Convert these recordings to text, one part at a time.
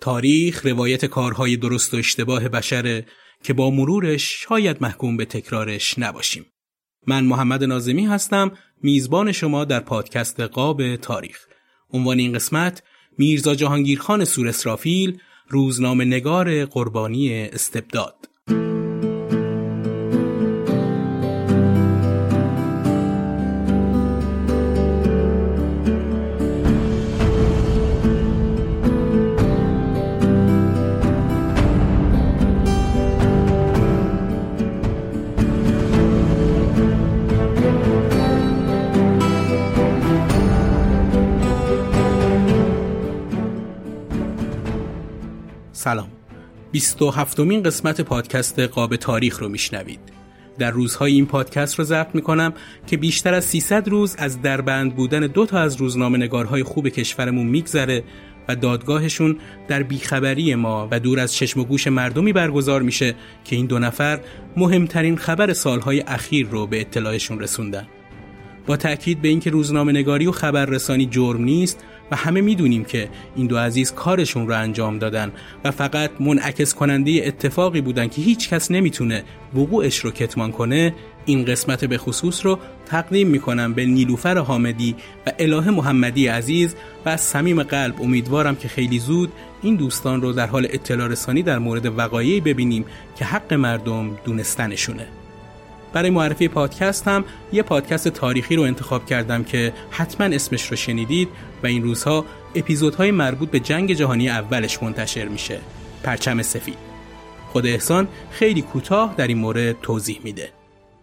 تاریخ روایت کارهای درست و اشتباه بشره که با مرورش شاید محکوم به تکرارش نباشیم. من محمد نازمی هستم میزبان شما در پادکست قاب تاریخ. عنوان این قسمت میرزا جهانگیرخان سور اسرافیل روزنامه نگار قربانی استبداد سلام. 27 مین قسمت پادکست قاب تاریخ رو میشنوید. در روزهای این پادکست رو ضبط می‌کنم که بیشتر از 300 روز از دربند بودن دو تا از روزنامه نگارهای خوب کشورمون میگذره و دادگاهشون در بیخبری ما و دور از چشم و گوش مردمی برگزار میشه که این دو نفر مهمترین خبر سالهای اخیر رو به اطلاعشون رسوندن. با تاکید به اینکه روزنامه نگاری و خبررسانی جرم نیست و همه می‌دونیم که این دو عزیز کارشون رو انجام دادن و فقط منعکس کننده اتفاقی بودن که هیچ کس نمی‌تونه وقوعش رو کتمان کنه این قسمت به خصوص رو تقدیم می‌کنم به نیلوفر حامدی و اله محمدی عزیز و از صمیم قلب. امیدوارم که خیلی زود این دوستان رو در حال اطلاع رسانی در مورد وقایعی ببینیم که حق مردم دونستنشونه. برای معرفی پادکست هم یه پادکست تاریخی رو انتخاب کردم که حتما اسمش رو شنیدید و این روزها اپیزودهای مربوط به جنگ جهانی اولش منتشر میشه. پرچم سفید. خود احسان خیلی کوتاه در این مورد توضیح میده.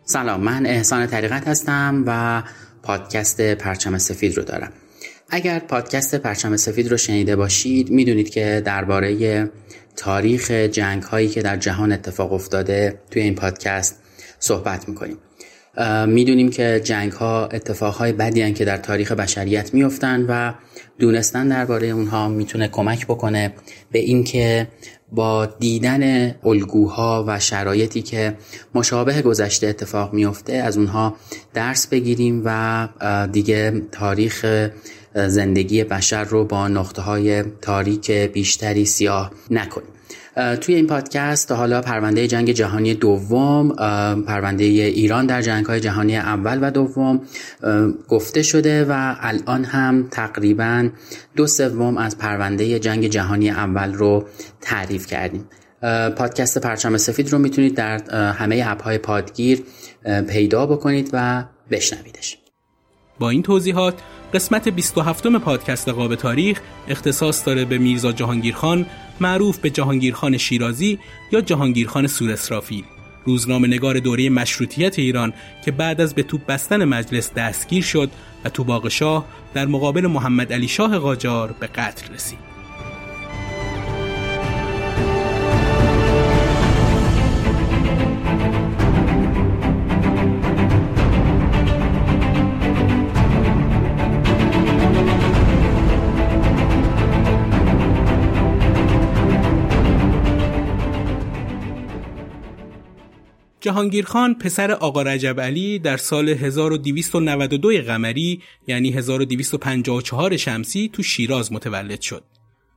سلام من احسان طریقت هستم و پادکست پرچم سفید رو دارم. اگر پادکست پرچم سفید رو شنیده باشید می‌دونید که درباره تاریخ جنگ هایی که در جهان اتفاق افتاده توی این پادکست صحبت می‌کنیم. می‌دونیم که جنگ ها اتفاق های بدی که در تاریخ بشریت میفتن و دونستن درباره اونها می‌تونه کمک بکنه به اینکه با دیدن الگوها و شرایطی که مشابه گذشته اتفاق میفته از اونها درس بگیریم و دیگه تاریخ زندگی بشر رو با نقطه های تاریک بیشتری سیاه نکنیم. توی این پادکست حالا پرونده جنگ جهانی دوم پرونده ایران در جنگ های جهانی اول و دوم گفته شده و الان هم تقریبا دو سوم از پرونده جنگ جهانی اول رو تعریف کردیم. پادکست پرچم سفید رو می‌تونید در همه اپ های پادگیر پیدا بکنید و بشنویدش. با این توضیحات قسمت 27 پادکست قاب تاریخ اختصاص داره به میرزا جهانگیرخان معروف به جهانگیرخان شیرازی یا جهانگیرخان سور اسرافیل روزنامه نگار دوره مشروطیت ایران که بعد از به توپ بستن مجلس دستگیر شد و تو باغ شاه در مقابل محمد علی شاه قاجار به قتل رسید. جهانگیر خان پسر آقا رجب علی در سال 1292 قمری یعنی 1254 شمسی تو شیراز متولد شد.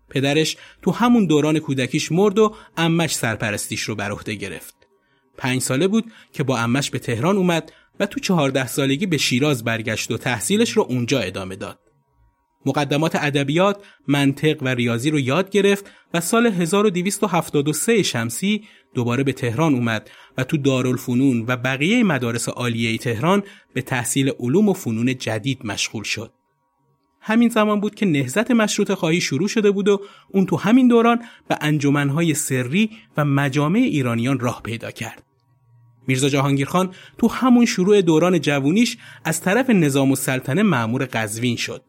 پدرش تو همون دوران کودکیش مرد و امش سرپرستیش رو بر عهده گرفت. پنج ساله بود که با امش به تهران اومد و تو چهارده سالگی به شیراز برگشت و تحصیلش رو اونجا ادامه داد. مقدمات ادبیات، منطق و ریاضی رو یاد گرفت و سال 1273 شمسی دوباره به تهران اومد و تو دارالفنون و بقیه مدارس عالیه تهران به تحصیل علوم و فنون جدید مشغول شد. همین زمان بود که نهزت مشروط خواهی شروع شده بود و اون تو همین دوران به انجمنهای سری و مجامع ایرانیان راه پیدا کرد. میرزا جهانگیرخان تو همون شروع دوران جوونیش از طرف نظام السلطنه معمور قزوین شد.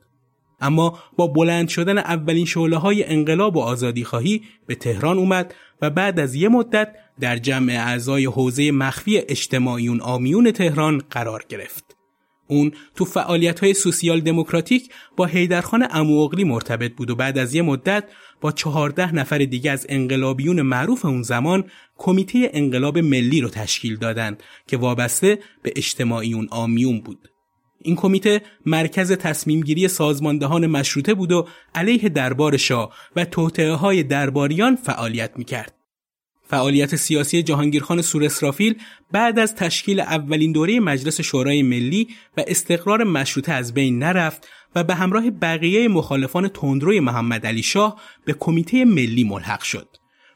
اما با بلند شدن اولین شعله های انقلاب و آزادی خواهی به تهران اومد و بعد از یه مدت در جمع اعضای حوزه مخفی اجتماعیون آمیون تهران قرار گرفت. اون تو فعالیت های سوسیال دموکراتیک با حیدرخان امواغلی مرتبط بود و بعد از یه مدت با چهارده نفر دیگه از انقلابیون معروف اون زمان کمیته انقلاب ملی رو تشکیل دادند که وابسته به اجتماعیون آمیون بود. این کمیته مرکز تصمیمگیری سازماندهان مشروطه بود و علیه دربار شاه و توطعه های درباریان فعالیت می‌کرد. فعالیت سیاسی جهانگیرخان سورسرافیل بعد از تشکیل اولین دوره مجلس شورای ملی و استقرار مشروطه از بین نرفت و به همراه بقیه مخالفان تندروی محمد علی شاه به کمیته ملی ملحق شد.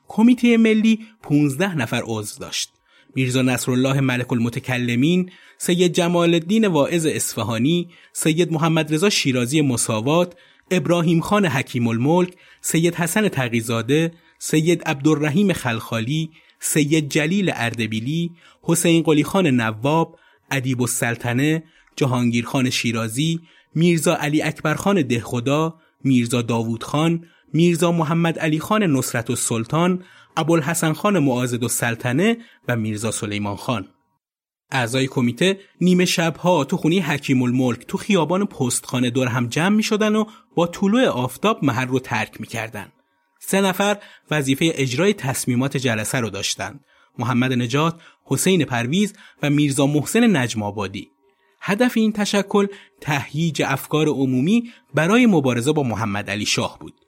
کمیته ملی 15 نفر عضو داشت. میرزا نصرالله ملک المتکلمین، سید جمال الدین واعظ اصفهانی، سید محمد رضا شیرازی مساوات، ابراهیم خان حکیم الملک، سید حسن تقیزاده، سید عبدالرحیم خلخالی، سید جلیل اردبیلی، حسین قلی خان نواب، ادیب السلطنه، جهانگیر خان شیرازی، میرزا علی اکبر خان دهخدا، میرزا داوود خان، میرزا محمد علی خان نصرت السلطان، ابوالحسن خان معاذد السلطنه و میرزا سلیمان خان. اعضای کمیته نیمه شبها تو خونی حکیم الملک تو خیابان پستخانه دور هم جمع می شدن و با طلوع آفتاب محل رو ترک می کردن. سه نفر وظیفه اجرای تصمیمات جلسه رو داشتند. محمد نجات، حسین پرویز و میرزا محسن نجم آبادی. هدف این تشکل تهییج افکار عمومی برای مبارزه با محمد علی شاه بود.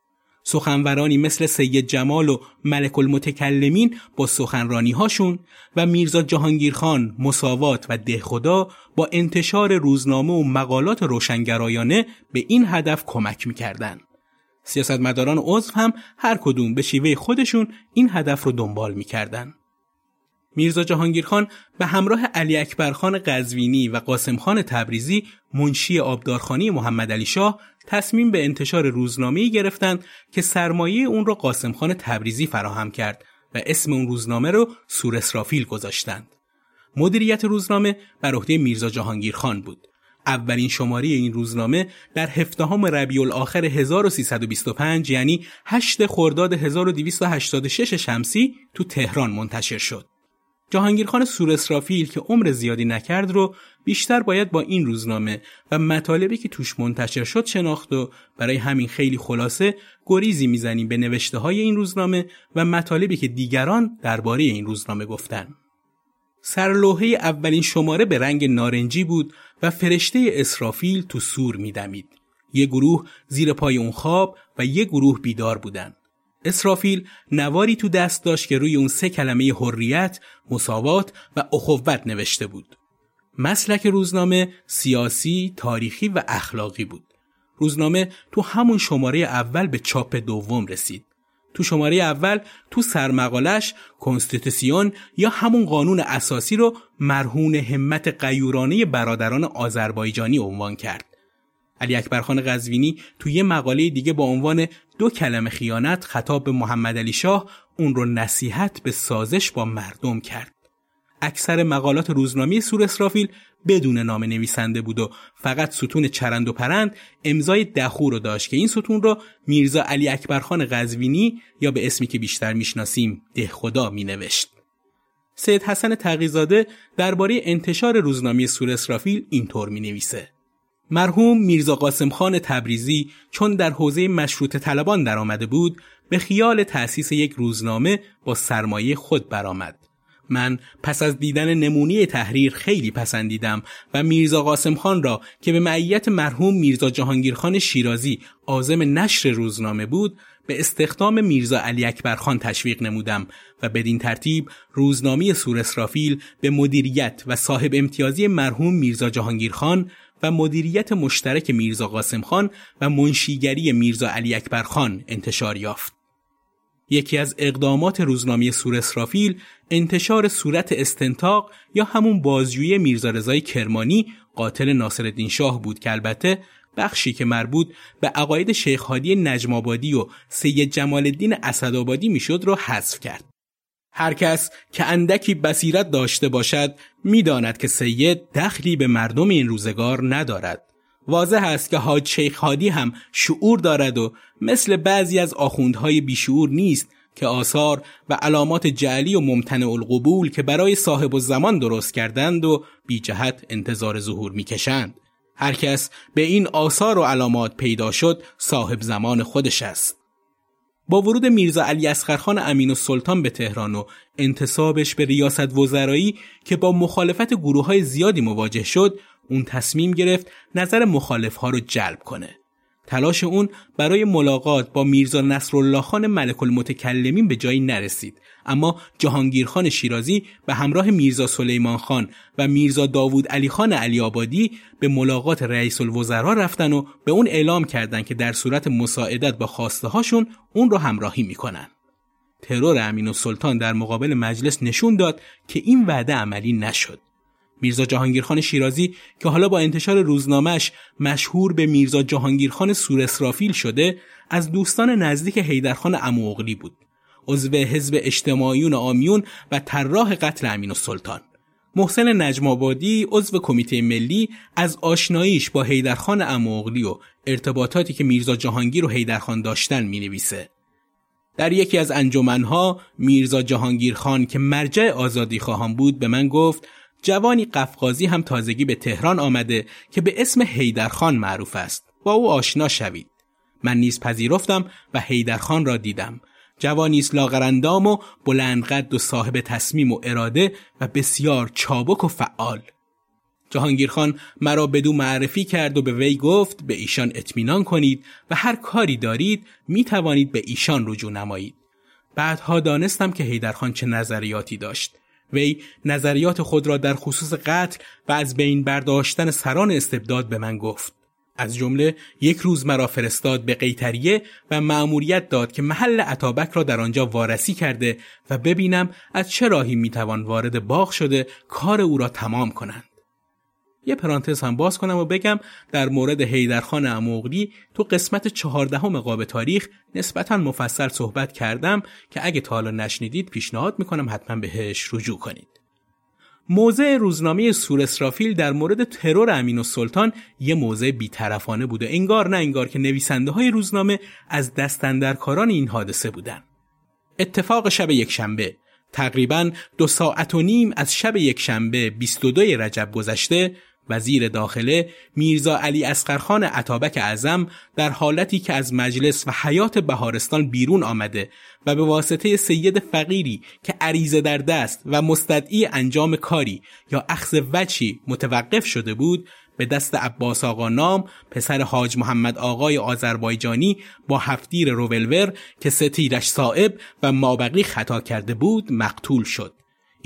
سخنورانی مثل سید جمال و ملک المتکلمین با سخنرانی هاشون و میرزا جهانگیرخان مساوات و دهخدا با انتشار روزنامه و مقالات روشنگرایانه به این هدف کمک می‌کردند. سیاستمداران عضو هم هر کدوم به شیوه خودشون این هدف رو دنبال می‌کردن. میرزا جهانگیرخان به همراه علی اکبرخان قزوینی و قاسم خان تبریزی منشی آبدارخانی محمد علی شاه تصمیم به انتشار روزنامه‌ای گرفتند که سرمایه اون رو قاسم خان تبریزی فراهم کرد و اسم اون روزنامه رو سور اسرافیل گذاشتند. مدیریت روزنامه بر عهده میرزا جهانگیرخان بود. اولین شماره این روزنامه در هفدهم ربیع الاخر 1325 یعنی 8 خرداد 1286 شمسی تو تهران منتشر شد. جهانگیرخان سور اسرافیل که عمر زیادی نکرد رو بیشتر باید با این روزنامه و مطالبی که توش منتشر شد شناخت و برای همین خیلی خلاصه گریزی می‌زنیم به نوشته های این روزنامه و مطالبی که دیگران درباره این روزنامه گفتن. سرلوحه اولین شماره به رنگ نارنجی بود و فرشته اسرافیل تو سور میدمید. یه گروه زیر پای اون خواب و یه گروه بیدار بودن. اسرافیل نواری تو دست داشت که روی اون سه کلمه حریت، مساوات و اخوت نوشته بود. مسلک روزنامه سیاسی، تاریخی و اخلاقی بود. روزنامه تو همون شماره اول به چاپ دوم رسید. تو شماره اول تو سرمقالش کنستیتوسیون یا همون قانون اساسی رو مرهون همت قیورانه برادران آذربایجانی عنوان کرد. علی اکبرخان قزوینی تو یه مقاله دیگه با عنوان دو کلمه خیانت خطاب به محمد علی شاه اون رو نصیحت به سازش با مردم کرد. اکثر مقالات روزنامه سور اسرافیل بدون نام نویسنده بود و فقط ستون چرند و پرند امضای دخو رو داشت که این ستون رو میرزا علی اکبرخان قزوینی یا به اسمی که بیشتر می‌شناسیم دهخدا می نوشت. سید حسن تقیزاده درباره انتشار روزنامه سور اسرافیل اینطور می نویسه. مرحوم میرزا قاسم خان تبریزی چون در حوزه مشروط طلبان درآمده بود به خیال تأسیس یک روزنامه با سرمایه خود برآمد. من پس از دیدن نمونی تحریر خیلی پسندیدم و میرزا قاسم خان را که به معیت مرحوم میرزا جهانگیرخان شیرازی عازم نشر روزنامه بود به استخدام میرزا علی اکبر خان تشویق نمودم و بدین ترتیب روزنامه سور اسرافیل به مدیریت و صاحب امتیازی مرحوم میرزا جهانگیرخان و مدیریت مشترک میرزا قاسم خان و منشیگری میرزا علی اکبر خان انتشار یافت. یکی از اقدامات روزنامه سور اسرافیل انتشار صورت استنتاق یا همون بازجویی میرزا رضای کرمانی قاتل ناصرالدین شاه بود که البته بخشی که مربوط به عقاید شیخ هادی نجم آبادی و سید جمال الدین اسدآبادی می‌شد را حذف کرد. هر کس که اندکی بصیرت داشته باشد می‌داند که سید دخلی به مردم این روزگار ندارد. واضح است که حاج شیخ هادی هم شعور دارد و مثل بعضی از آخوندهای بیشعور نیست که آثار و علامات جعلی و ممتنع القبول که برای صاحب و زمان درست کردند و بی جهت انتظار ظهور می‌کشند. هر کس به این آثار و علامات پیدا شد صاحب زمان خودش است. با ورود میرزا علی اسخرخان امین و سلطان به تهران و انتصابش به ریاست وزرایی که با مخالفت گروه های زیادی مواجه شد اون تصمیم گرفت نظر مخالف ها رو جلب کنه. تلاش اون برای ملاقات با میرزا نصرالله خان ملک المتکلمین به جایی نرسید اما جهانگیرخان شیرازی به همراه میرزا سلیمان خان و میرزا داوود علی خان علی آبادی به ملاقات رئیس الوزراء رفتن و به اون اعلام کردند که در صورت مساعدت با خواسته هاشون اون رو همراهی می‌کنن. ترور امین و سلطان در مقابل مجلس نشون داد که این وعده عملی نشد. میرزا جهانگیرخان شیرازی که حالا با انتشار روزنامهش مشهور به میرزا جهانگیرخان سور اسرافیل شده از دوستان نزدیک حیدرخان اموغلی بود عضو حزب اجتماعیون آمیون و طراح قتل امین السلطان محسن نجمابادی عضو کمیته ملی از آشناییش با حیدرخان اموغلی و ارتباطاتی که میرزا جهانگیر و حیدرخان داشتن می نویسه. در یکی از انجمنها میرزا جهانگیرخان که مرجع آزادی خواهان بود به من گفت جوانی قفقازی هم تازگی به تهران آمده که به اسم حیدرخان معروف است. با او آشنا شوید. من نیز پذیرفتم و حیدرخان را دیدم. جوانی است لاغرندام و بلندقد و صاحب تصمیم و اراده و بسیار چابک و فعال. جهانگیر خان مرا بدو معرفی کرد و به وی گفت به ایشان اطمینان کنید و هر کاری دارید می توانید به ایشان رجوع نمایید. بعدها دانستم که حیدرخان چه نظریاتی داشت. وی نظریات خود را در خصوص قتل و از بین برداشتن سران استبداد به من گفت. از جمله یک روز مرا فرستاد به قیتریه و مأموریت داد که محل عطابک را در آنجا وارسی کرده و ببینم از چه راهی می‌توان وارد باغ شده کار او را تمام کنند. یه پرانتز هم باز کنم و بگم در مورد حیدرخان اموغلی تو قسمت چهاردهم قاب تاریخ نسبتا مفصل صحبت کردم که اگه تا حالا نشنیدید پیشنهاد می‌کنم حتما بهش رجوع کنید. موضع روزنامه سور اسرافیل در مورد ترور امین و سلطان یه موضع بیطرفانه بوده انگار نه انگار که نویسنده های روزنامه از دستندرکاران این حادثه بودن. اتفاق شب یکشنبه تقریبا دو ساعت و نیم از شب یکشنبه 22 رجب گذشته وزیر داخله میرزا علی اسقرخان عطابک اعظم در حالتی که از مجلس و حیات بهارستان بیرون آمده و به واسطه سید فقیری که عریضه در دست و مستدعی انجام کاری یا اخذ وچی متوقف شده بود به دست عباس آقا نام پسر حاج محمد آقای آذربایجانی با هفتیر روولور که ستیرش صائب و مابقی خطا کرده بود مقتول شد.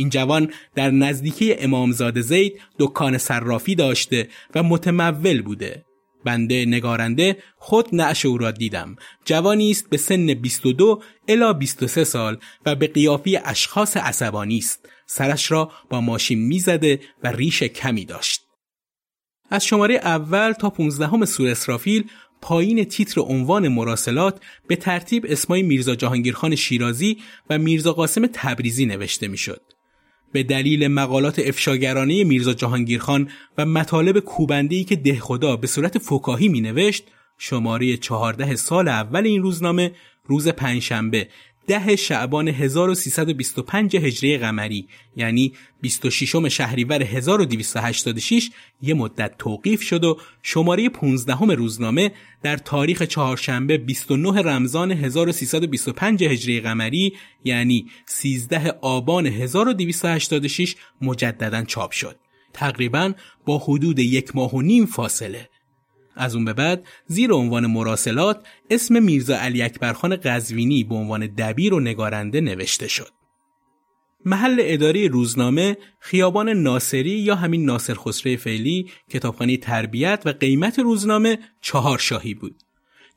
این جوان در نزدیکی امامزاده زید دکان صرافی داشته و متمول بوده. بنده نگارنده خود نعش او را دیدم. جوانی است به سن 22 الا 23 سال و به قیافی اشخاص عصبانی است. سرش را با ماشین می‌زده و ریش کمی داشت. از شماره اول تا 15 همه سور اسرافیل پایین تیتر عنوان مراسلات به ترتیب اسمای میرزا جهانگیرخان شیرازی و میرزا قاسم تبریزی نوشته می‌شد. به دلیل مقالات افشاگرانه میرزا جهانگیرخان و مطالب کوبنده‌ای که دهخدا به صورت فکاهی می نوشت شماره 14 سال اول این روزنامه روز پنجشنبه. ده شعبان 1325 هجری قمری یعنی 26 شهریور 1286 یه مدت توقیف شد و شماره 15 روزنامه در تاریخ چهارشنبه 29 رمضان 1325 هجری قمری یعنی 13 آبان 1286 مجددا چاپ شد. تقریبا با حدود یک ماه و نیم فاصله از اون به بعد زیر عنوان مراسلات اسم میرزا علی اکبرخان قزوینی به عنوان دبیر و نگارنده نوشته شد. محل اداره روزنامه خیابان ناصری یا همین ناصر خسرو فعلی کتابخانه تربیت و قیمت روزنامه چهار شاهی بود.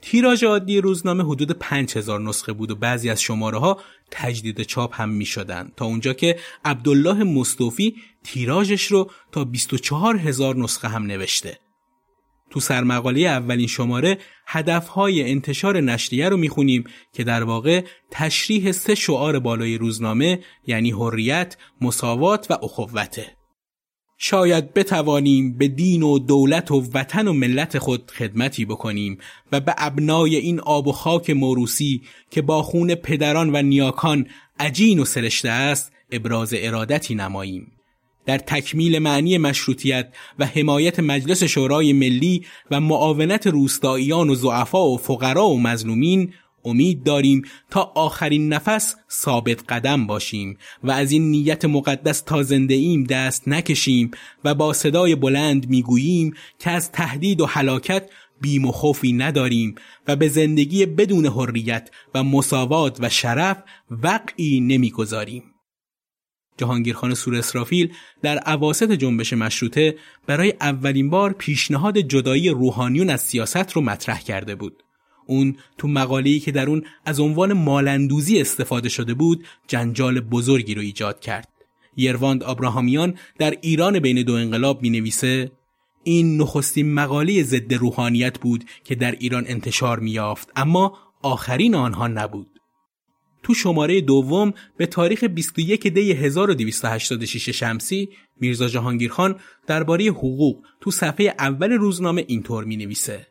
تیراژ عادی روزنامه حدود 5000 نسخه بود و بعضی از شماره ها تجدید چاپ هم می شدن تا اونجا که عبدالله مصطفی تیراژش رو تا 24000 نسخه هم نوشته. تو سرمقاله اولین شماره هدفهای انتشار نشریه رو می‌خونیم که در واقع تشریح سه شعار بالای روزنامه یعنی حریت، مساوات و اخوته. شاید بتوانیم به دین و دولت و وطن و ملت خود خدمتی بکنیم و به ابنای این آب و خاک موروسی که با خون پدران و نیاکان عجین و سرشته است ابراز ارادتی نماییم. در تکمیل معنی مشروطیت و حمایت مجلس شورای ملی و معاونت روستاییان و زعفا و فقرا و مظلومین امید داریم تا آخرین نفس ثابت قدم باشیم و از این نیت مقدس تا زنده ایم دست نکشیم و با صدای بلند می‌گوییم که از تهدید و حلاکت بیم و خوفی نداریم و به زندگی بدون حریت و مساوات و شرف وقعی نمی‌گذاریم. جهانگیرخان سور اسرافیل در عواست جنبش مشروطه برای اولین بار پیشنهاد جدایی روحانیون از سیاست رو مطرح کرده بود. اون تو مقاله‌ای که در اون از عنوان مالندوزی استفاده شده بود جنجال بزرگی رو ایجاد کرد. یرواند آبراهامیان در ایران بین دو انقلاب می نویسه این نخستین مقاله ضد روحانیت بود که در ایران انتشار می یافت اما آخرین آنها نبود. تو شماره دوم به تاریخ 21 دی 1286 شمسی میرزا جهانگیرخان درباره حقوق تو صفحه اول روزنامه اینطور می نویسه.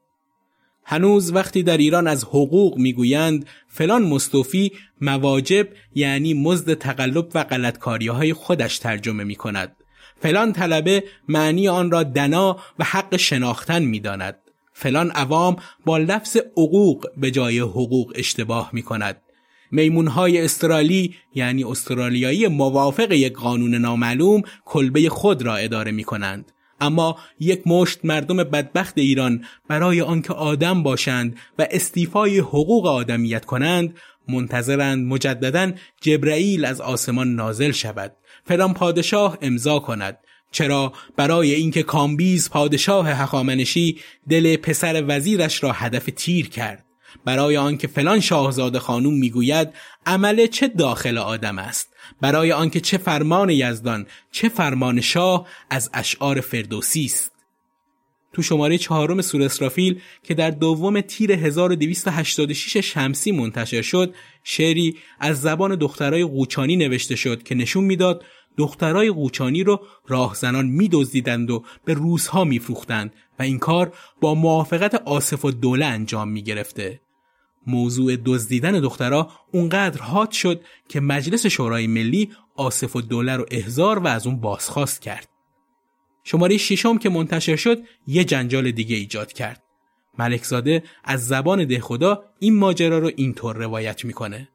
هنوز وقتی در ایران از حقوق می‌گویند فلان مستوفی مواجب یعنی مزد تقلب و غلطکاری های خودش ترجمه می کند. فلان طلبه معنی آن را دنا و حق شناختن می داند. فلان عوام با لفظ حقوق به جای حقوق اشتباه می کند. میمونهای استرالی یعنی استرالیایی موافق یک قانون نامعلوم کلبه خود را اداره می کنند. اما یک مشت مردم بدبخت ایران برای آنکه آدم باشند و استیفای حقوق آدمیت کنند منتظرند مجددا جبرئیل از آسمان نازل شود. فلان پادشاه امضا کند. چرا؟ برای اینکه کامبیز پادشاه هخامنشی دل پسر وزیرش را هدف تیر کرد. برای آنکه فلان شاهزاده خانوم می‌گوید عمله چه داخل آدم است؟ برای آنکه چه فرمان یزدان چه فرمان شاه از اشعار فردوسی است. تو شماره چهارم سور اسرافیل که در دوم تیر 1286 شمسی منتشر شد شعری از زبان دخترای قوچانی نوشته شد که نشون می‌داد دخترای قوچانی رو راهزنان میدزدیدند و به روزها میفروختند و این کار با موافقت آصف و دوله انجام می‌گرفته. موضوع دزدیدن دخترها اونقدر حاد شد که مجلس شورای ملی آصف و دوله رو احضار و از اون بازخواست کرد. شماره ششم که منتشر شد یه جنجال دیگه ایجاد کرد. ملکزاده از زبان دهخدا این ماجرا رو اینطور روایت می‌کنه.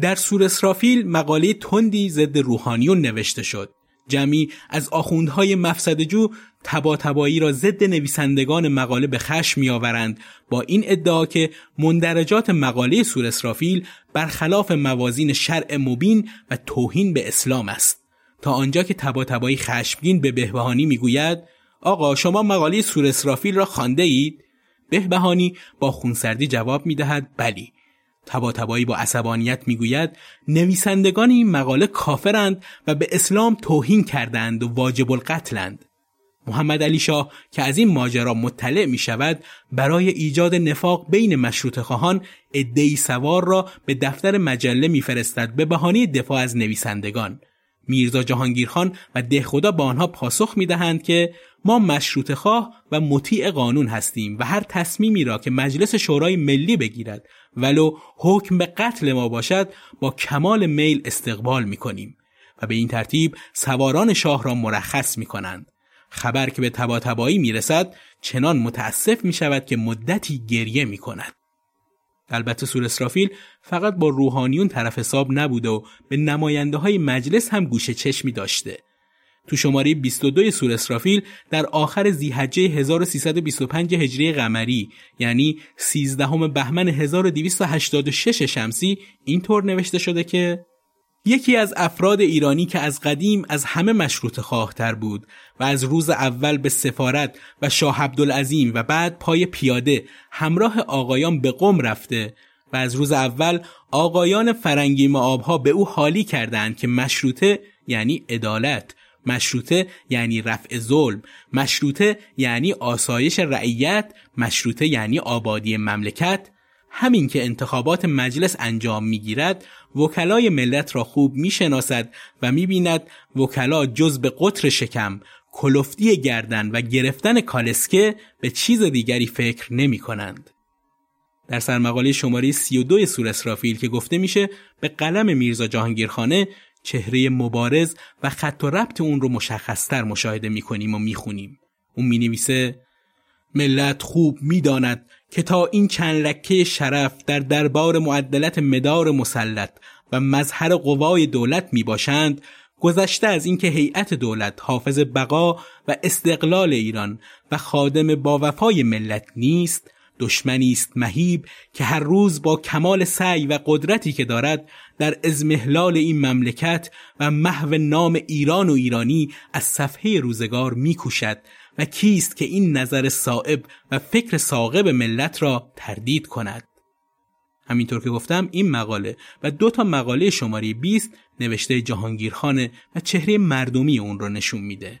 در سور اسرافیل مقاله تندی ضد روحانیون نوشته شد. جمعی از آخوندهای مفسدجو تبا تبایی را ضد نویسندگان مقاله به خشم میآورند. با این ادعا که مندرجات مقاله سور اسرافیل برخلاف موازین شرع مبین و توهین به اسلام است. تا آنجا که تبا تبایی خشمگین به بهبهانی می‌گوید آقا شما مقاله سور اسرافیل را خانده اید؟ بهبهانی با خونسردی جواب می‌دهد بلی تبا تبایی با عصبانیت می‌گوید نویسندگان این مقاله کافرند و به اسلام توهین کردند و واجب القتلند. محمد علی شاه که از این ماجرا مطلع می شود برای ایجاد نفاق بین مشروط خواهان ادهی سوار را به دفتر مجله میفرستد به بهانه دفاع از نویسندگان. میرزا جهانگیرخان و دهخدا با آنها پاسخ می‌دهند که ما مشروط خواه و مطیع قانون هستیم و هر تصمیمی را که مجلس شورای ملی بگیرد ولو حکم به قتل ما باشد با کمال میل استقبال می کنیم و به این ترتیب سواران شاه را مرخص می کنند. خبر که به تبا تبایی می رسد چنان متاسف می شود که مدتی گریه می کند. البته سور اسرافیل فقط با روحانیون طرف حساب نبوده و به نماینده های مجلس هم گوشه چشمی داشته. تو شماره 22 سور اسرافیل در آخر زیحجه 1325 هجری قمری یعنی 13 بهمن 1286 شمسی اینطور نوشته شده که یکی از افراد ایرانی که از قدیم از همه مشروط خواهتر بود و از روز اول به سفارت و شاه عبدالعظیم و بعد پای پیاده همراه آقایان به قم رفته و از روز اول آقایان فرنگی معابها به او حالی کردند که مشروطه یعنی عدالت مشروطه یعنی رفع ظلم مشروطه یعنی آسایش رعیت مشروطه یعنی آبادی مملکت همین که انتخابات مجلس انجام می‌گیرد وکلای ملت را خوب می‌شناسد و می‌بیند وکلا جز به قطر شکم کلفتی گردن و گرفتن کالسکه به چیز دیگری فکر نمی کنند. در سرمقاله شماره 32 سور اسرافیل که گفته میشه به قلم میرزا جهانگیرخانه چهره مبارز و خط و ربط اون رو مشخصتر مشاهده می‌کنیم و می‌خونیم. اون می‌نویسه ملت خوب می‌داند که تا این چند لکه شرف در دربار معدلت مدار مسلط و مظهر قوای دولت می باشند گذشته از اینکه هیئت دولت حافظ بقا و استقلال ایران و خادم با وفای ملت نیست دشمنی است مهیب که هر روز با کمال سعی و قدرتی که دارد در ازمهلال این مملکت و محو نام ایران و ایرانی از صفحه روزگار میکوشد. و کیست که این نظر صائب و فکر ساقب ملت را تردید کند. همینطور که گفتم این مقاله و دو تا مقاله شماره 20 نوشته جهانگیرخانه و چهره مردمی اون رو نشون میده.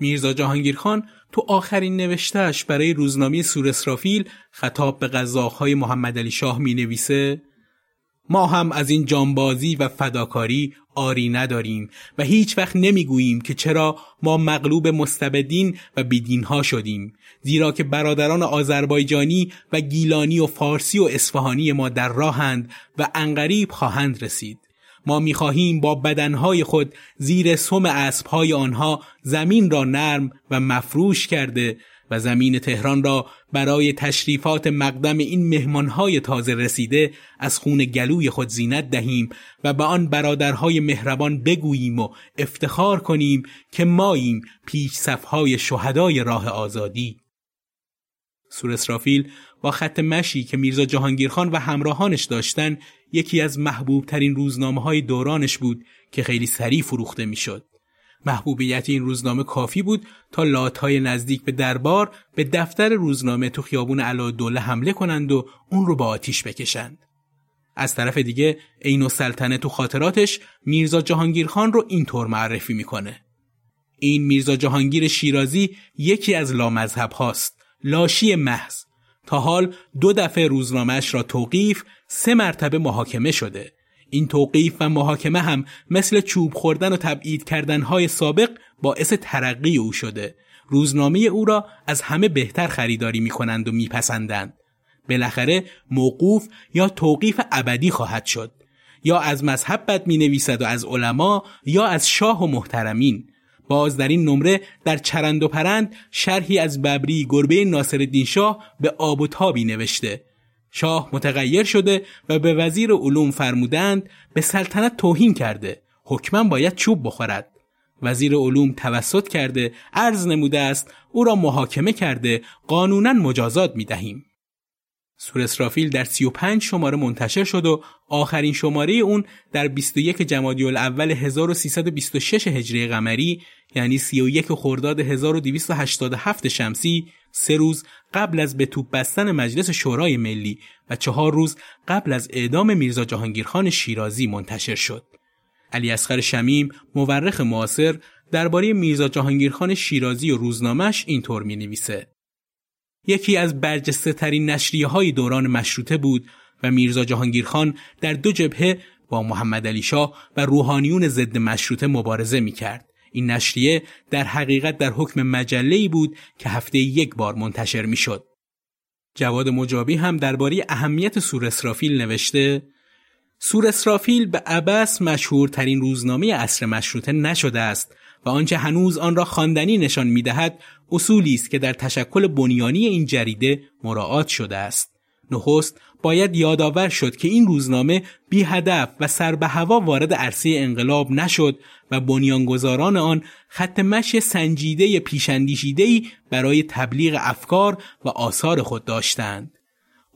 میرزا جهانگیر خان تو آخرین نوشتهش برای روزنامه سور اسرافیل خطاب به قزاقهای محمد علی شاه می نویسه ما هم از این جانبازی و فداکاری آری نداریم و هیچ وقت نمی‌گوییم که چرا ما مغلوب مستبدین و بیدینها شدیم زیرا که برادران آذربایجانی و گیلانی و فارسی و اصفهانی ما در راهند و انقریب خواهند رسید. ما می‌خواهیم با بدنهای خود زیر سم اسبهای آنها زمین را نرم و مفروش کرده و زمین تهران را برای تشریفات مقدم این مهمانهای تازه رسیده از خون گلوی خود زینت دهیم و به آن برادرهای مهربان بگوییم و افتخار کنیم که ماییم پیش صفهای شهدای راه آزادی. سور اسرافیل با خط مشی که میرزا جهانگیرخان و همراهانش داشتن یکی از محبوب ترین روزنامه های دورانش بود که خیلی سریع فروخته می‌شد. محبوبیت این روزنامه کافی بود تا لاتهای نزدیک به دربار به دفتر روزنامه تو خیابون دوله حمله کنند و اون رو با آتیش بکشند. از طرف دیگه عین و سلطنه تو خاطراتش میرزا جهانگیرخان رو اینطور معرفی می‌کنه. این میرزا جهانگیر شیرازی یکی از لامذهب هاست. لاشی محض. تا حال دو دفعه روزنامهش را توقیف سه مرتبه محاکمه شده. این توقیف و محاکمه هم مثل چوب خوردن و تبعید کردنهای سابق باعث ترقی او شده. روزنامه او را از همه بهتر خریداری می کنند و میپسندند. بالاخره موقوف یا توقیف ابدی خواهد شد. یا از مذهب بد می نویسد و از علما یا از شاه و محترمین باز در این نمره در چرند و پرند شرحی از ببری گربه ناصرالدین شاه به آب و تابی نوشته. شاه متغیر شده و به وزیر علوم فرمودند به سلطنت توهین کرده. حکما باید چوب بخورد. وزیر علوم توسط کرده عرض نموده است او را محاکمه کرده قانونا مجازات می دهیم. سور اسرافیل در 35 شماره منتشر شد و آخرین شماره اون در 21 جمادی الاول 1326 هجری قمری یعنی 31 خرداد 1287 شمسی سه روز قبل از به توپ بستن مجلس شورای ملی و چهار روز قبل از اعدام میرزا جهانگیرخان شیرازی منتشر شد. علی اصغر شمیم مورخ معاصر درباره میرزا جهانگیرخان شیرازی و روزنامش اینطور می نویسه. یکی از برجسته ترین نشریه های دوران مشروطه بود و میرزا جهانگیرخان در دو جبهه با محمد علی شاه و روحانیون ضد مشروطه مبارزه می کرد. این نشریه در حقیقت در حکم مجله بود که هفته یک بار منتشر می شد. جواد مجابی هم درباره اهمیت سور اسرافیل نوشته سور اسرافیل به عبس مشهورترین روزنامه عصر مشروطه نشده است و آنچه هنوز آن را خواندنی نشان می‌دهد اصولی است که در تشکل بنیانی این جریده مراعات شده است نخست باید یادآور شد که این روزنامه بی هدف و سر به هوا وارد عرصه انقلاب نشد و بنیانگذاران آن خط مشی سنجیده پیشندیشیده‌ای برای تبلیغ افکار و آثار خود داشتند.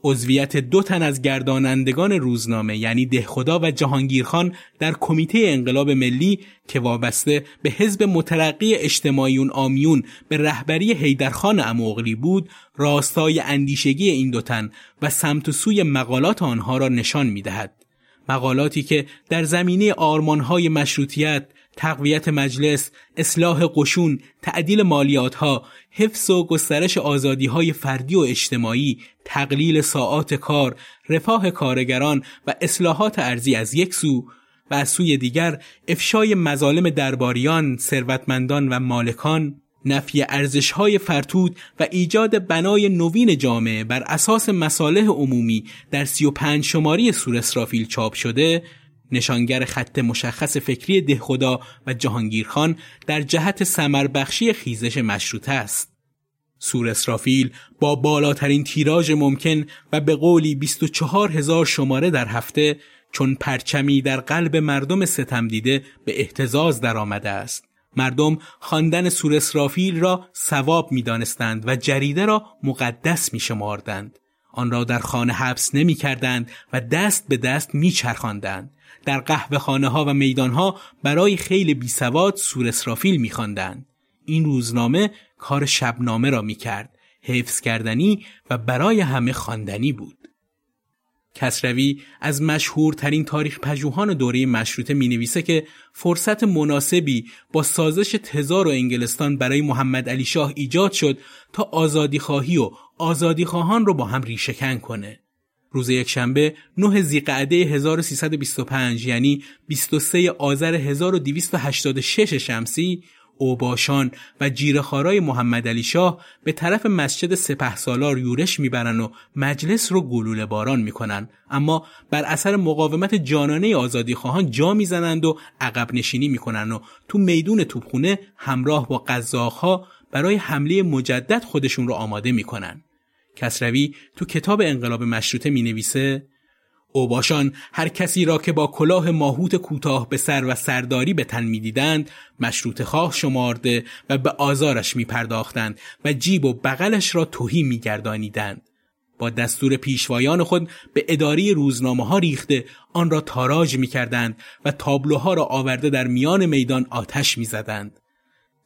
عضویت دو تن از گردانندگان روزنامه یعنی دهخدا و جهانگیرخان در کمیته انقلاب ملی که وابسته به حزب مترقی اجتماعیون آمیون به رهبری حیدرخان اموغلی بود راستای اندیشگی این دو تن و سمت و سوی مقالات آنها را نشان می دهد. مقالاتی که در زمینه آرمانهای مشروطیت تقویت مجلس، اصلاح قشون، تعدیل مالیات ها، حفظ و گسترش آزادی های فردی و اجتماعی، تقلیل ساعات کار، رفاه کارگران و اصلاحات ارزی از یک سو و از سوی دیگر افشای مظالم درباریان، ثروتمندان و مالکان نفی ارزش های فرتود و ایجاد بنای نوین جامعه بر اساس مصالح عمومی در 35 شماری سور اسرافیل چاپ شده نشانگر خط مشخص فکری دهخدا و جهانگیرخان در جهت سمربخشی خیزش مشروطه است. سور اسرافیل با بالاترین تیراژ ممکن و به قولی 24 هزار شماره در هفته چون پرچمی در قلب مردم ستم دیده به احتزاز درآمده است. مردم خواندن سور اسرافیل را ثواب می دانستند و جریده را مقدس می شماردند. آن را در خانه حبس نمی کردند و دست به دست می چرخاندند. در قهوه خانه ها و میدان ها برای خیل بی سواد سور اسرافیل می خواندند. این روزنامه کار شبنامه را می کرد. حفظ کردنی و برای همه خواندنی بود. کسروی از مشهورترین تاریخ پژوهان دوره مشروطه می نویسه که فرصت مناسبی با سازش تزار و انگلستان برای محمد علی شاه ایجاد شد تا آزادی خواهی و آزادی خواهان رو با هم ریشهکن کنه. روز یکشنبه 9 زیقعده 1325 یعنی 23 آذر 1286 شمسی اوباشان و جیرخارای محمد علی شاه به طرف مسجد سپه سالار یورش می‌برن و مجلس رو گلوله باران می‌کنن اما بر اثر مقاومت جانانه آزادی خواهان جا می‌زنند و عقب نشینی می‌کنن و تو میدون توپخونه همراه با قزاقها برای حمله مجدد خودشون رو آماده می‌کنن. کسروی تو کتاب انقلاب مشروطه می نویسه اوباشان هر کسی را که با کلاه ماهوت کوتاه به سر و سرداری به تن می‌دیدند مشروط خواه شمارده و به آزارش می پرداختند و جیب و بغلش را توهی می گردانیدند. با دستور پیشوایان خود به اداری روزنامه ها ریخته آن را تاراج می کردند و تابلوها را آورده در میان میدان آتش می زدند.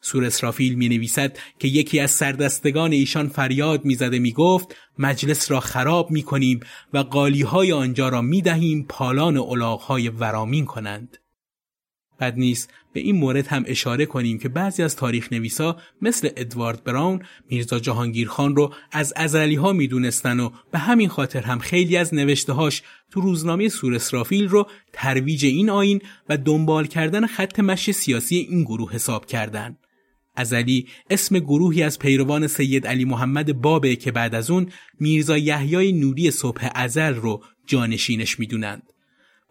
سور اسرافیل می نویسد که یکی از سردستگان ایشان فریاد می زده می گفت مجلس را خراب می کنیم و قالی های آنجا را می دهیم پالان های ورامین کنند. بد نیست به این مورد هم اشاره کنیم که بعضی از تاریخ نویسا مثل ادوارد براون میرزا جهانگیر خان رو از ازلی ها می دونستن و به همین خاطر هم خیلی از نوشته هاش تو روزنامه سور اسرافیل رو ترویج این آین و دنبال کردن خط مشی سیاسی این گروه حساب کردند. ازلی اسم گروهی از پیروان سید علی محمد بابه که بعد از اون میرزا یحیای نوری صبح ازل رو جانشینش می‌دونند.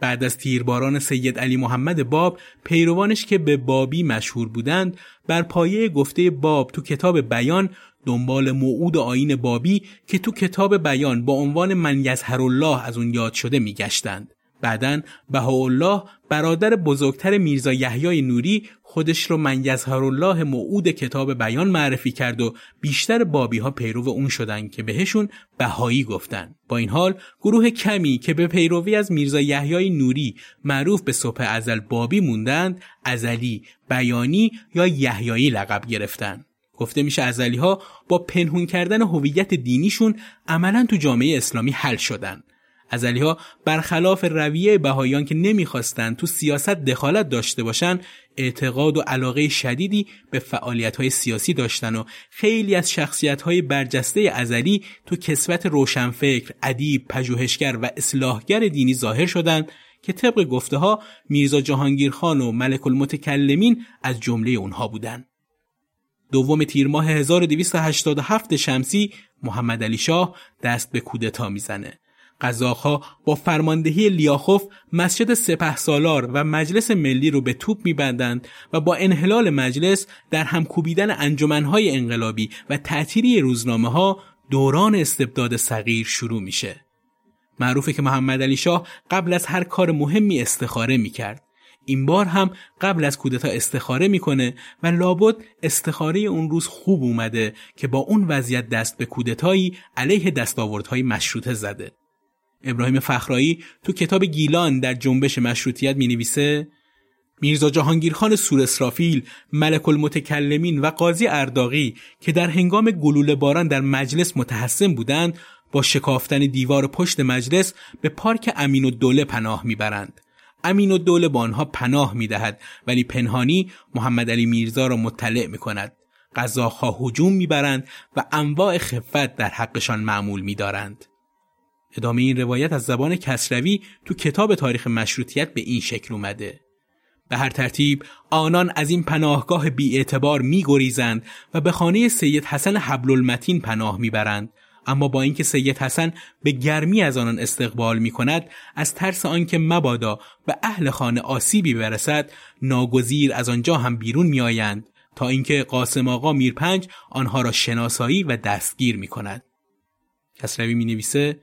بعد از تیرباران سید علی محمد باب پیروانش که به بابی مشهور بودند بر پایه گفته باب تو کتاب بیان دنبال موعود آین بابی که تو کتاب بیان با عنوان من یظهر الله از اون یاد شده میگشتند. بعدا بهاءالله برادر بزرگتر میرزا یحیای نوری خودش رو من الله موعود کتاب بیان معرفی کرد و بیشتر بابی ها پیرو اون شدن که بهشون بهایی گفتن. با این حال گروه کمی که به پیروی از میرزا یحیای نوری معروف به صبح ازل بابی موندند ازلی بیانی یا یحیایی لقب گرفتن. گفته میشه ازلی ها با پنهون کردن هویت دینیشون عملا تو جامعه اسلامی حل شدن. ازلی ها برخلاف رویه بهایان که نمی‌خواستند تو سیاست دخالت داشته باشن اعتقاد و علاقه شدیدی به فعالیت های سیاسی داشتن و خیلی از شخصیت های برجسته ازلی تو کسوت روشنفکر، ادیب، پژوهشگر و اصلاحگر دینی ظاهر شدند که طبق گفته ها میرزا جهانگیرخان و ملک المتکلمین از جمله اونها بودند. دوم تیر ماه 1287 شمسی محمد علی شاه دست به کودتا می‌زنه. قزاقها با فرماندهی لیاخوف مسجد سپه سالار و مجلس ملی رو به توپ میبندند و با انحلال مجلس در هم کوبیدن انجمنهای انقلابی و تعطیلی روزنامه ها دوران استبداد صغیر شروع میشه. معروفه که محمد علی شاه قبل از هر کار مهمی استخاره می‌کرد. این بار هم قبل از کودتا استخاره می‌کنه و لابد استخاره اون روز خوب اومده که با اون وضعیت دست به کودتایی علیه دستاوردهای مشروطه زده. ابراهیم فخرایی تو کتاب گیلان در جنبش مشروطیت می نویسه میرزا جهانگیرخان سور اسرافیل، ملک المتکلمین و قاضی ارداغی که در هنگام گلوله باران در مجلس متحسن بودند با شکافتن دیوار پشت مجلس به پارک امین و دوله پناه می‌برند. امین و دوله با آنها پناه می‌دهد ولی پنهانی محمد علی میرزا را مطلع می کند. قضاها هجوم می‌برند و انواع خفت در حقشان معمول میدارند. ادامه این روایت از زبان کسروی تو کتاب تاریخ مشروطیت به این شکل اومده. به هر ترتیب آنان از این پناهگاه بی اعتبار می گریزند و به خانه سید حسن حبل المتین پناه می‌برند اما با اینکه سید حسن به گرمی از آنان استقبال می کند از ترس آنکه مبادا به اهل خانه آسیبی برسد ناگزیر از آنجا هم بیرون می آیند تا اینکه قاسم آقا میرپنج آنها را شناسایی و دستگیر می کند. کسروی می نویسه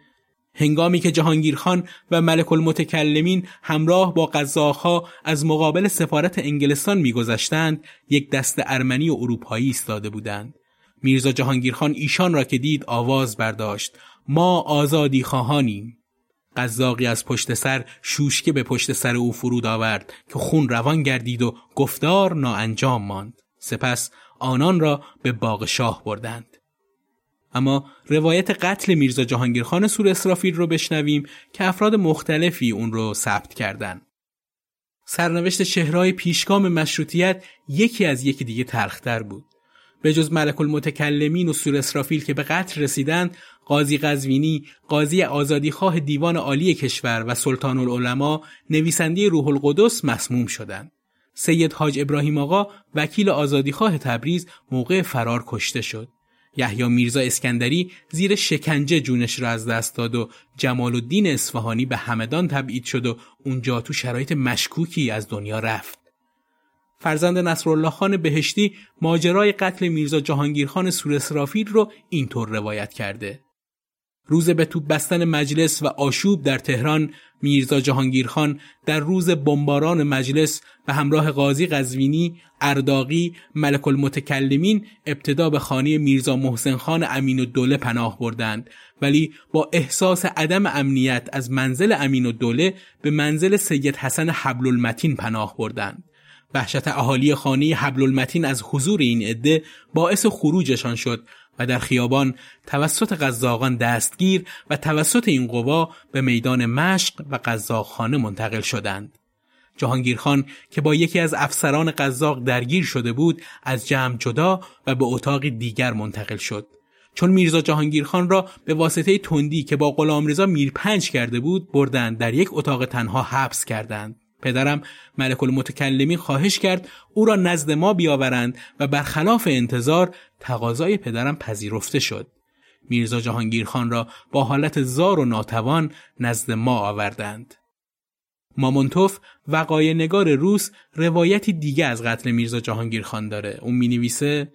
هنگامی که جهانگیرخان و ملک المتکلمین همراه با قزاقها از مقابل سفارت انگلستان میگذشتند یک دست ارمنی و اروپایی ایستاده بودند. میرزا جهانگیرخان ایشان را که دید آواز برداشت. ما آزادی خواهانیم. قزاقی از پشت سر شوشکه به پشت سر او فرود آورد که خون روان گردید و گفتار ناانجام ماند. سپس آنان را به باغ شاه بردند. اما روایت قتل میرزا جهانگیرخان سور اسرافیل رو بشنویم که افراد مختلفی اون رو ثبت کردن. سرنوشت چهرهای پیشگام مشروطیت یکی از یکی دیگه تلختر بود. به جز ملک المتکلمین و سور اسرافیل که به قتل رسیدند، قاضی قزوینی، قاضی آزادیخواه دیوان عالی کشور و سلطان العلماء نویسنده روح القدس مسموم شدند. سید حاج ابراهیم آقا وکیل آزادیخواه تبریز موقع فرار کشته شد. یحیی میرزا اسکندری زیر شکنجه جونش را از دست داد و جمال الدین اصفهانی به همدان تبعید شد و اونجا تو شرایط مشکوکی از دنیا رفت. فرزند نصرالله خان بهشتی ماجرای قتل میرزا جهانگیرخان سورسرافیل رو اینطور روایت کرده. روز به توپ بستن مجلس و آشوب در تهران میرزا جهانگیرخان در روز بمباران مجلس به همراه قاضی قزوینی، ارداقی، ملک المتکلمین ابتدا به خانه میرزا محسن خان امین الدوله پناه بردند ولی با احساس عدم امنیت از منزل امین الدوله به منزل سید حسن حبل المتین پناه بردند. وحشت اهالی خانه حبل المتین از حضور این عده باعث خروجشان شد و در خیابان توسط قزاقان دستگیر و توسط این قوا به میدان مشق و قزاقخانه منتقل شدند. جهانگیرخان که با یکی از افسران قزاق درگیر شده بود از جمع جدا و به اتاق دیگر منتقل شد. چون میرزا جهانگیرخان را به واسطه تندی که با غلامرضا میرپنج کرده بود بردند در یک اتاق تنها حبس کردند. پدرم ملک المتکلمی خواهش کرد او را نزد ما بیاورند و برخلاف انتظار تقاضای پدرم پذیرفته شد. میرزا جهانگیرخان را با حالت زار و ناتوان نزد ما آوردند. مامونتوف وقای نگار روس روایتی دیگه از قتل میرزا جهانگیرخان داره. اون می نویسه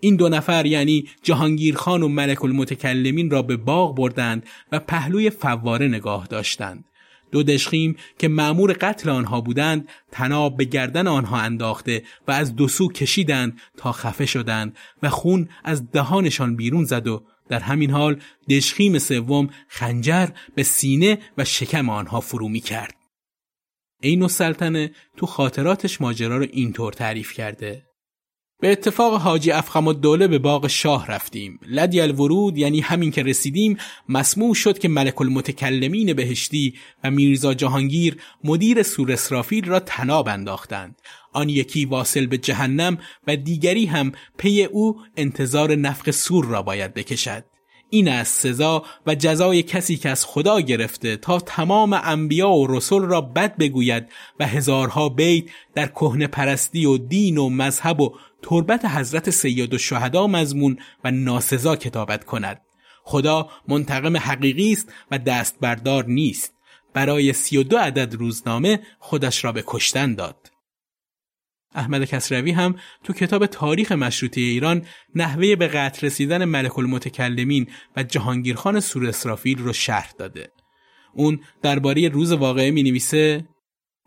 این دو نفر یعنی جهانگیرخان و ملک المتکلمین را به باغ بردند و پهلوی فواره نگاه داشتند. دو دشخیم که معمور قتل آنها بودند تناب به گردن آنها انداخته و از دو سو کشیدند تا خفه شدند و خون از دهانشان بیرون زد و در همین حال دشخیم سوم خنجر به سینه و شکم آنها فرو می کرد. این سلطنه تو خاطراتش ماجرا رو اینطور تعریف کرده به اتفاق حاجی افخم الدوله به باغ شاه رفتیم. لدی الورود یعنی همین که رسیدیم مسموع شد که ملک المتکلمین بهشتی و میرزا جهانگیر مدیر سور اسرافیل را تناب انداختند. آن یکی واصل به جهنم و دیگری هم پی او انتظار نفق سور را باید بکشد. این است سزا و جزای کسی که از خدا گرفته تا تمام انبیا و رسول را بد بگوید و هزارها بیت در کهنه پرستی و دین و مذهب و تربت حضرت سید و شهدا مضمون و ناسزا کتابت کند. خدا منتقم حقیقی است و دست بردار نیست. برای سی و دو عدد روزنامه خودش را به کشتن داد. احمد کسروی هم تو کتاب تاریخ مشروطه ایران نحوه به قتل رسیدن ملک المتکلمین و جهانگیرخان سور اسرافیل رو شرح داده. اون درباره روز واقعه می نویسه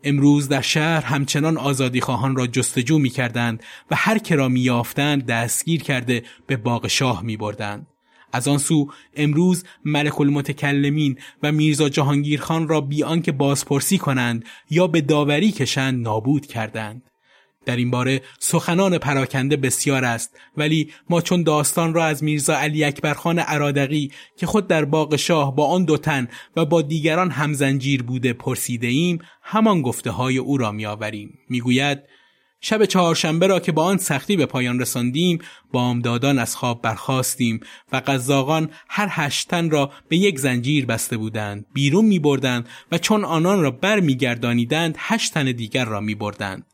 امروز در شهر همچنان آزادی خواهان را جستجو می کردند و هر که را می یافتند دستگیر کرده به باغ شاه می بردند. از آن سو امروز ملک المتکلمین و میرزا جهانگیرخان را بیان که بازپرسی کنند یا به داوری کشند نابود کردند. در این باره سخنان پراکنده بسیار است. ولی ما چون داستان را از میرزا علی اکبرخان عرادقی که خود در باغ شاه با آن دو تن و با دیگران همزنجیر بوده پرسیده ایم همان گفته های او را میآوریم. می‌گوید شب چهارشنبه را که با آن سختی به پایان رساندیم بامدادان از خواب برخواستیم و قزاقان هر هشتن را به یک زنجیر بسته بودند بیرون می بردند و چون آنان را بر می گردانیدند هشت تن دیگر را می بردند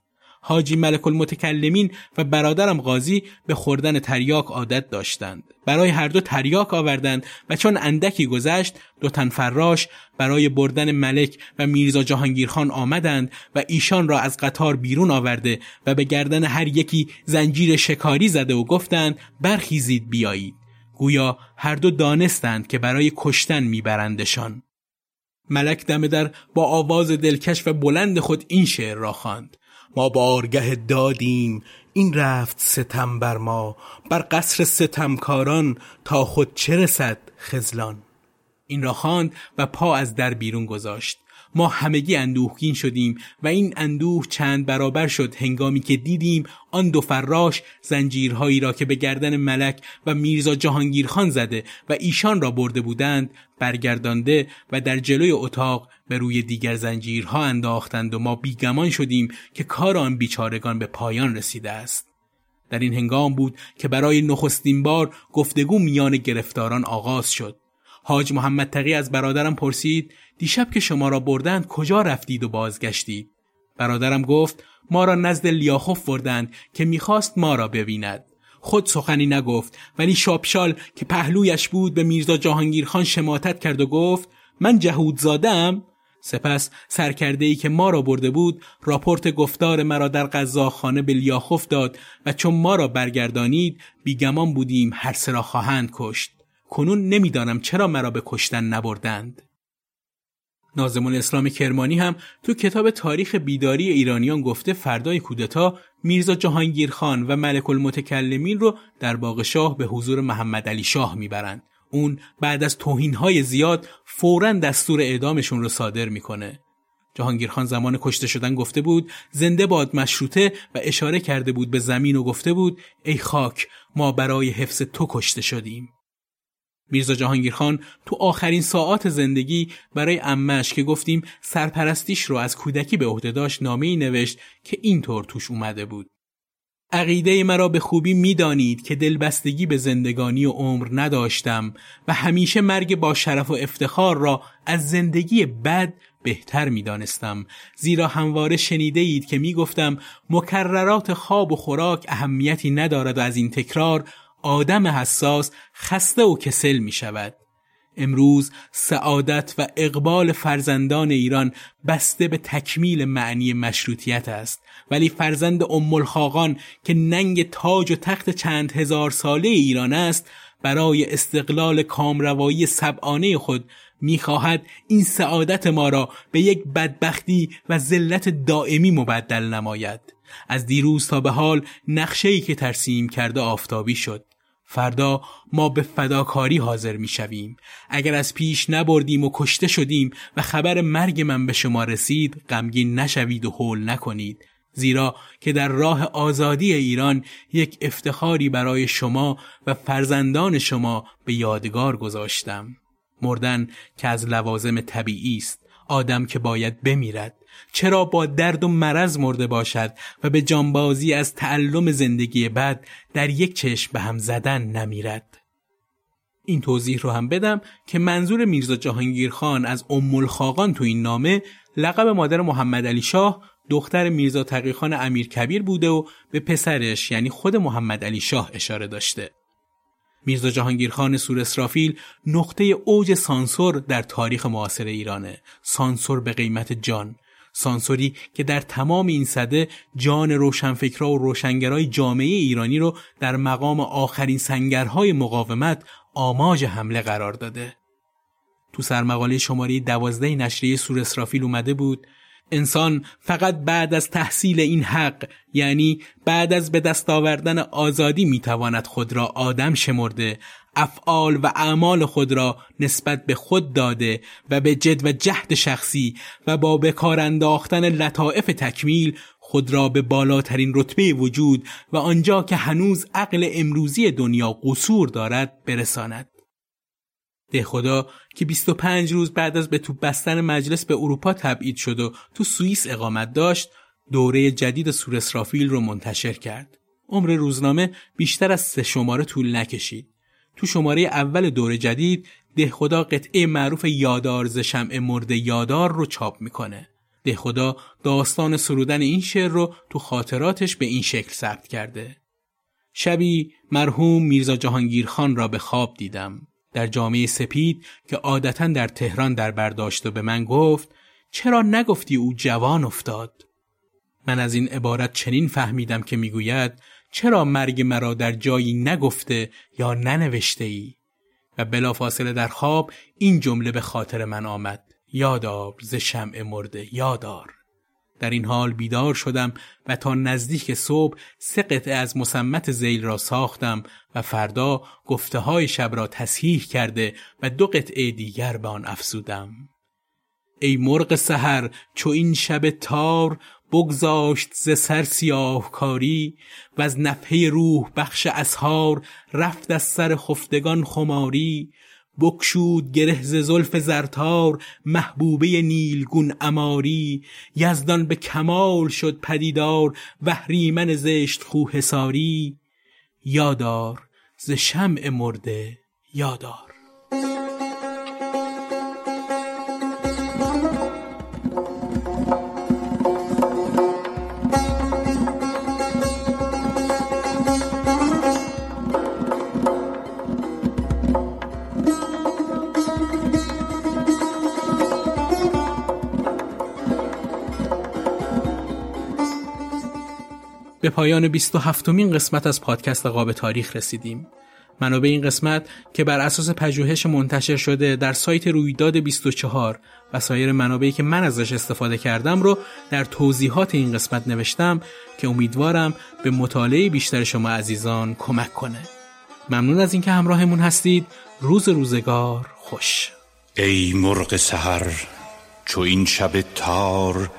حاجی ملک المتکلمین و برادرم قاضی به خوردن تریاک عادت داشتند. برای هر دو تریاک آوردند و چون اندکی گذشت دو تن فراش برای بردن ملک و میرزا جهانگیرخان آمدند و ایشان را از قطار بیرون آورده و به گردن هر یکی زنجیر شکاری زده و گفتند برخیزید بیایید. گویا هر دو دانستند که برای کشتن میبرندشان. ملک دم در با آواز دلکش و بلند خود این شعر را خواند. ما بارگه دادیم. این رفت ستم بر ما بر قصر ستمکاران تا خود چه رسد خزلان این را خواند و پا از در بیرون گذاشت. ما همگی اندوهگین شدیم و این اندوه چند برابر شد هنگامی که دیدیم آن دو فراش زنجیرهایی را که به گردن ملک و میرزا جهانگیرخان زده و ایشان را برده بودند برگردانده و در جلوی اتاق به روی دیگر زنجیرها انداختند و ما بیگمان شدیم که کار آن بیچارگان به پایان رسیده است. در این هنگام بود که برای نخستین بار گفتگو میان گرفتاران آغاز شد. حاج محمد تقی از برادرم پرسید دیشب که شما را بردند کجا رفتید و بازگشتید؟ برادرم گفت ما را نزد لیاخوف بردند که می‌خواست ما را ببیند. خود سخنی نگفت ولی شاپشال که پهلویش بود به میرزا جهانگیرخان شماتت کرد و گفت من جهود زادم سپس سرکرده ای که ما را برده بود راپورت گفتار مرا در قزاخانه به لیاخوف داد و چون ما را برگردانید بیگمان بودیم هر سرا خواهند کشت. کنون نمی‌دانم چرا مرا به کشتن نبردند. نازم الاسلام کرمانی هم تو کتاب تاریخ بیداری ایرانیان گفته فردای کودتا میرزا جهانگیر خان و ملک المتکلمین رو در باغ شاه به حضور محمد علی شاه می‌برند. اون بعد از توهینهای زیاد فورا دستور اعدامشون رو صادر می‌کنه. جهانگیر خان زمان کشته شدن گفته بود زنده باد مشروطه و اشاره کرده بود به زمین و گفته بود ای خاک ما برای حفظ تو کشته شدیم. میرزا جهانگیر خان تو آخرین ساعات زندگی برای امش که گفتیم سرپرستیش رو از کودکی به عهده داشت نامه ای نوشت که اینطور توش اومده بود. عقیده مرا به خوبی می‌دانید که دلبستگی به زندگانی و عمر نداشتم و همیشه مرگ با شرف و افتخار را از زندگی بد بهتر می دانستم زیرا همواره شنیده اید که می گفتم مکررات خواب و خوراک اهمیتی ندارد و از این تکرار آدم حساس خسته و کسل می شود. امروز سعادت و اقبال فرزندان ایران بسته به تکمیل معنی مشروطیت است. ولی فرزند ام که ننگ تاج و تخت چند هزار ساله ایران است برای استقلال کامروایی سبعانه خود می‌خواهد این سعادت ما را به یک بدبختی و ذلت دائمی مبدل نماید. از دیروز تا به حال نقشه‌ای که ترسیم کرده آفتابی شد. فردا ما به فداکاری حاضر می شویم. اگر از پیش نبردیم و کشته شدیم و خبر مرگ من به شما رسید غمگین نشوید و حول نکنید. زیرا که در راه آزادی ایران یک افتخاری برای شما و فرزندان شما به یادگار گذاشتم. مردن که از لوازم طبیعی است آدم که باید بمیرد. چرا با درد و مرض مرده باشد و به جانبازی از تعلم زندگی بد در یک چشم به هم زدن نمیرد؟ این توضیح رو هم بدم که منظور میرزا جهانگیر خان از ام الخاقان تو این نامه لقب مادر محمد علی شاه دختر میرزا تقیخان امیر کبیر بوده و به پسرش یعنی خود محمد علی شاه اشاره داشته. میرزا جهانگیرخان سور اسرافیل نقطه اوج سانسور در تاریخ معاصر ایرانه. سانسور به قیمت جان. سانسوری که در تمام این صده جان روشنفکرا و روشنگرای جامعه ایرانی رو در مقام آخرین سنگرهای مقاومت آماج حمله قرار داده. تو سرمقاله شماره دوازده نشریه سور اسرافیل اومده بود انسان فقط بعد از تحصیل این حق یعنی بعد از به دست آوردن آزادی می‌تواند خود را آدم شمرده افعال و اعمال خود را نسبت به خود داده و به جد و جهد شخصی و با بکار انداختن لطائف تکمیل خود را به بالاترین رتبه وجود و آنجا که هنوز عقل امروزی دنیا قصور دارد برساند ده خدا که 25 روز بعد از به تو بستن مجلس به اروپا تبعید شد و تو سوئیس اقامت داشت دوره جدید سور اسرافیل رو منتشر کرد. عمر روزنامه بیشتر از سه شماره طول نکشید. تو شماره اول دوره جدید ده خدا قطعه معروف یادار ز شمع مرد یادار رو چاپ می‌کنه. ده خدا داستان سرودن این شعر رو تو خاطراتش به این شکل ثبت کرده. شبی مرحوم میرزا جهانگیر خان را به خواب دیدم. در جامعه سپید که عادتا در تهران در برداشت و به من گفت چرا نگفتی او جوان افتاد؟ من از این عبارت چنین فهمیدم که می‌گوید چرا مرگ مرا در جایی نگفته یا ننوشته ای؟ و بلافاصله در خواب این جمله به خاطر من آمد. یادار ز شمع مرده یادار در این حال بیدار شدم و تا نزدیک صبح سه قطعه از مسمت زیل را ساختم و فردا گفته های شب را تصحیح کرده و دو قطعه دیگر به آن افزودم. ای مرغ سحر چو این شب تار بگذاشت ز سر سیاه کاری و از نفحه روح بخش اسهار رفت از سر خفتگان خماری بکشود گره ز زلف زرتار محبوبه نیلگون اماری یزدان به کمال شد پدیدار وحریمن زشت خو حساری یادار ز شمع مرده یادار پایان 27 مین قسمت از پادکست قاب تاریخ رسیدیم. منابع این قسمت که بر اساس پژوهش منتشر شده در سایت رویداد 24 و سایر منابعی که من ازش استفاده کردم رو در توضیحات این قسمت نوشتم که امیدوارم به مطالعه بیشتر شما عزیزان کمک کنه. ممنون از اینکه همراهمون هستید. روز روزگار خوش. ای مرغ سحر چو این شب تار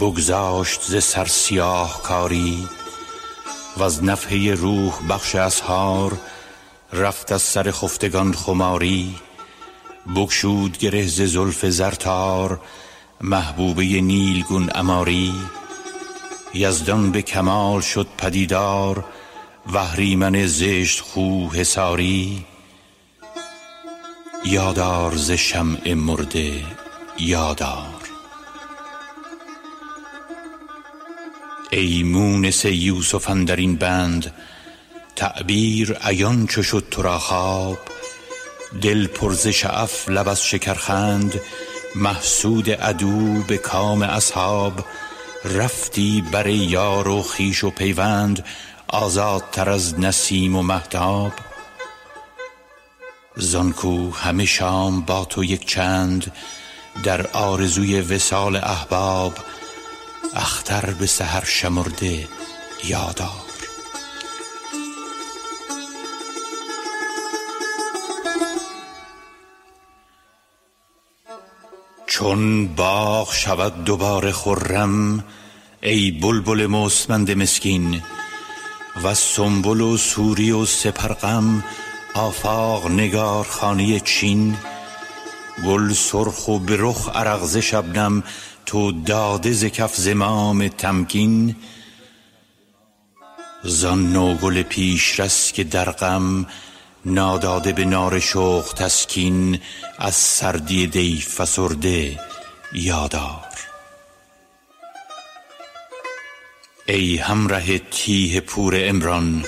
بگذاشت ز سر سیاه کاری و از نفحه روح بخش اسهار رفت از سر خفتگان خماری بکشود گره ز زلف زرتار محبوبه نیلگون اماری. یزدان به کمال شد پدیدار وحریمن زشت خو حساری یادار ز شمع مرده یادار. ای مونس یوسف در این بند تعبیر عیان چو شد تو را خواب. دل پر ز شعف لب از شکرخند محسود عدو به کام اصحاب. رفتی بر یار و خویش و پیوند آزادتر از نسیم و مهتاب. زانکو همه شام با تو یک چند در آرزوی وصال احباب. اختر به سحر شمرده یادار. چون باغ شود دوباره خرم ای بلبل مستمند مسکین و سنبل و سوری و سپرغم آفاق نگار خانه چین گل سرخ و به رخ عرق شبنم تو داده ز کف زمام تمکین زان نوگل پیشرس که در غم ناداده به نار شوق تسکین از سردی دی فسرده یادار. ای همره تیه پور امران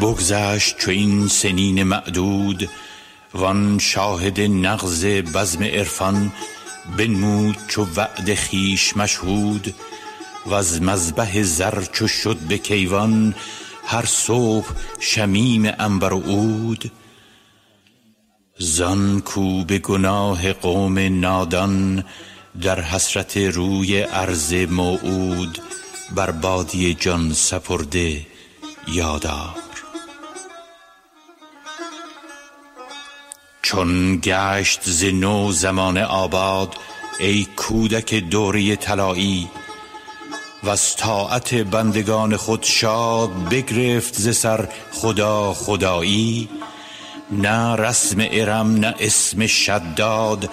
بگذشت چو این سنین معدود وان شاهد نغز بزم عرفان. بنمود چو وعد خیش مشهود وز مذبح زر چو شد به کیوان هر صبح شمیم عنبر و عود. زان کو به گناه قوم نادان در حسرت روی عرض موعود بر بادی جان سپرده یادار چون گشت ز نو زمان آباد ای کودک دوره طلایی وز طاعت بندگان خود شاد بگرفت ز سر خدا خدایی. نه رسم ارم نه اسم شداد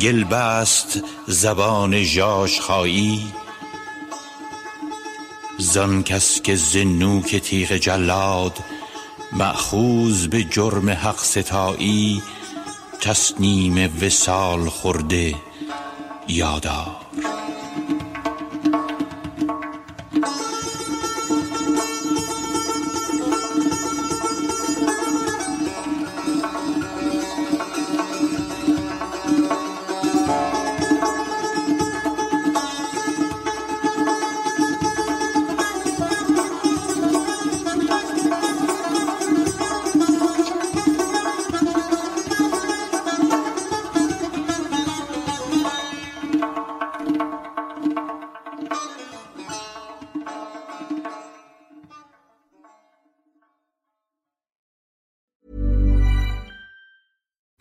گل بست زبان ژاژخایی. زان کس که ز نوک تیغ جلاد مأخوذ به جرم حق ستایی تصنیم وصال خورده یادار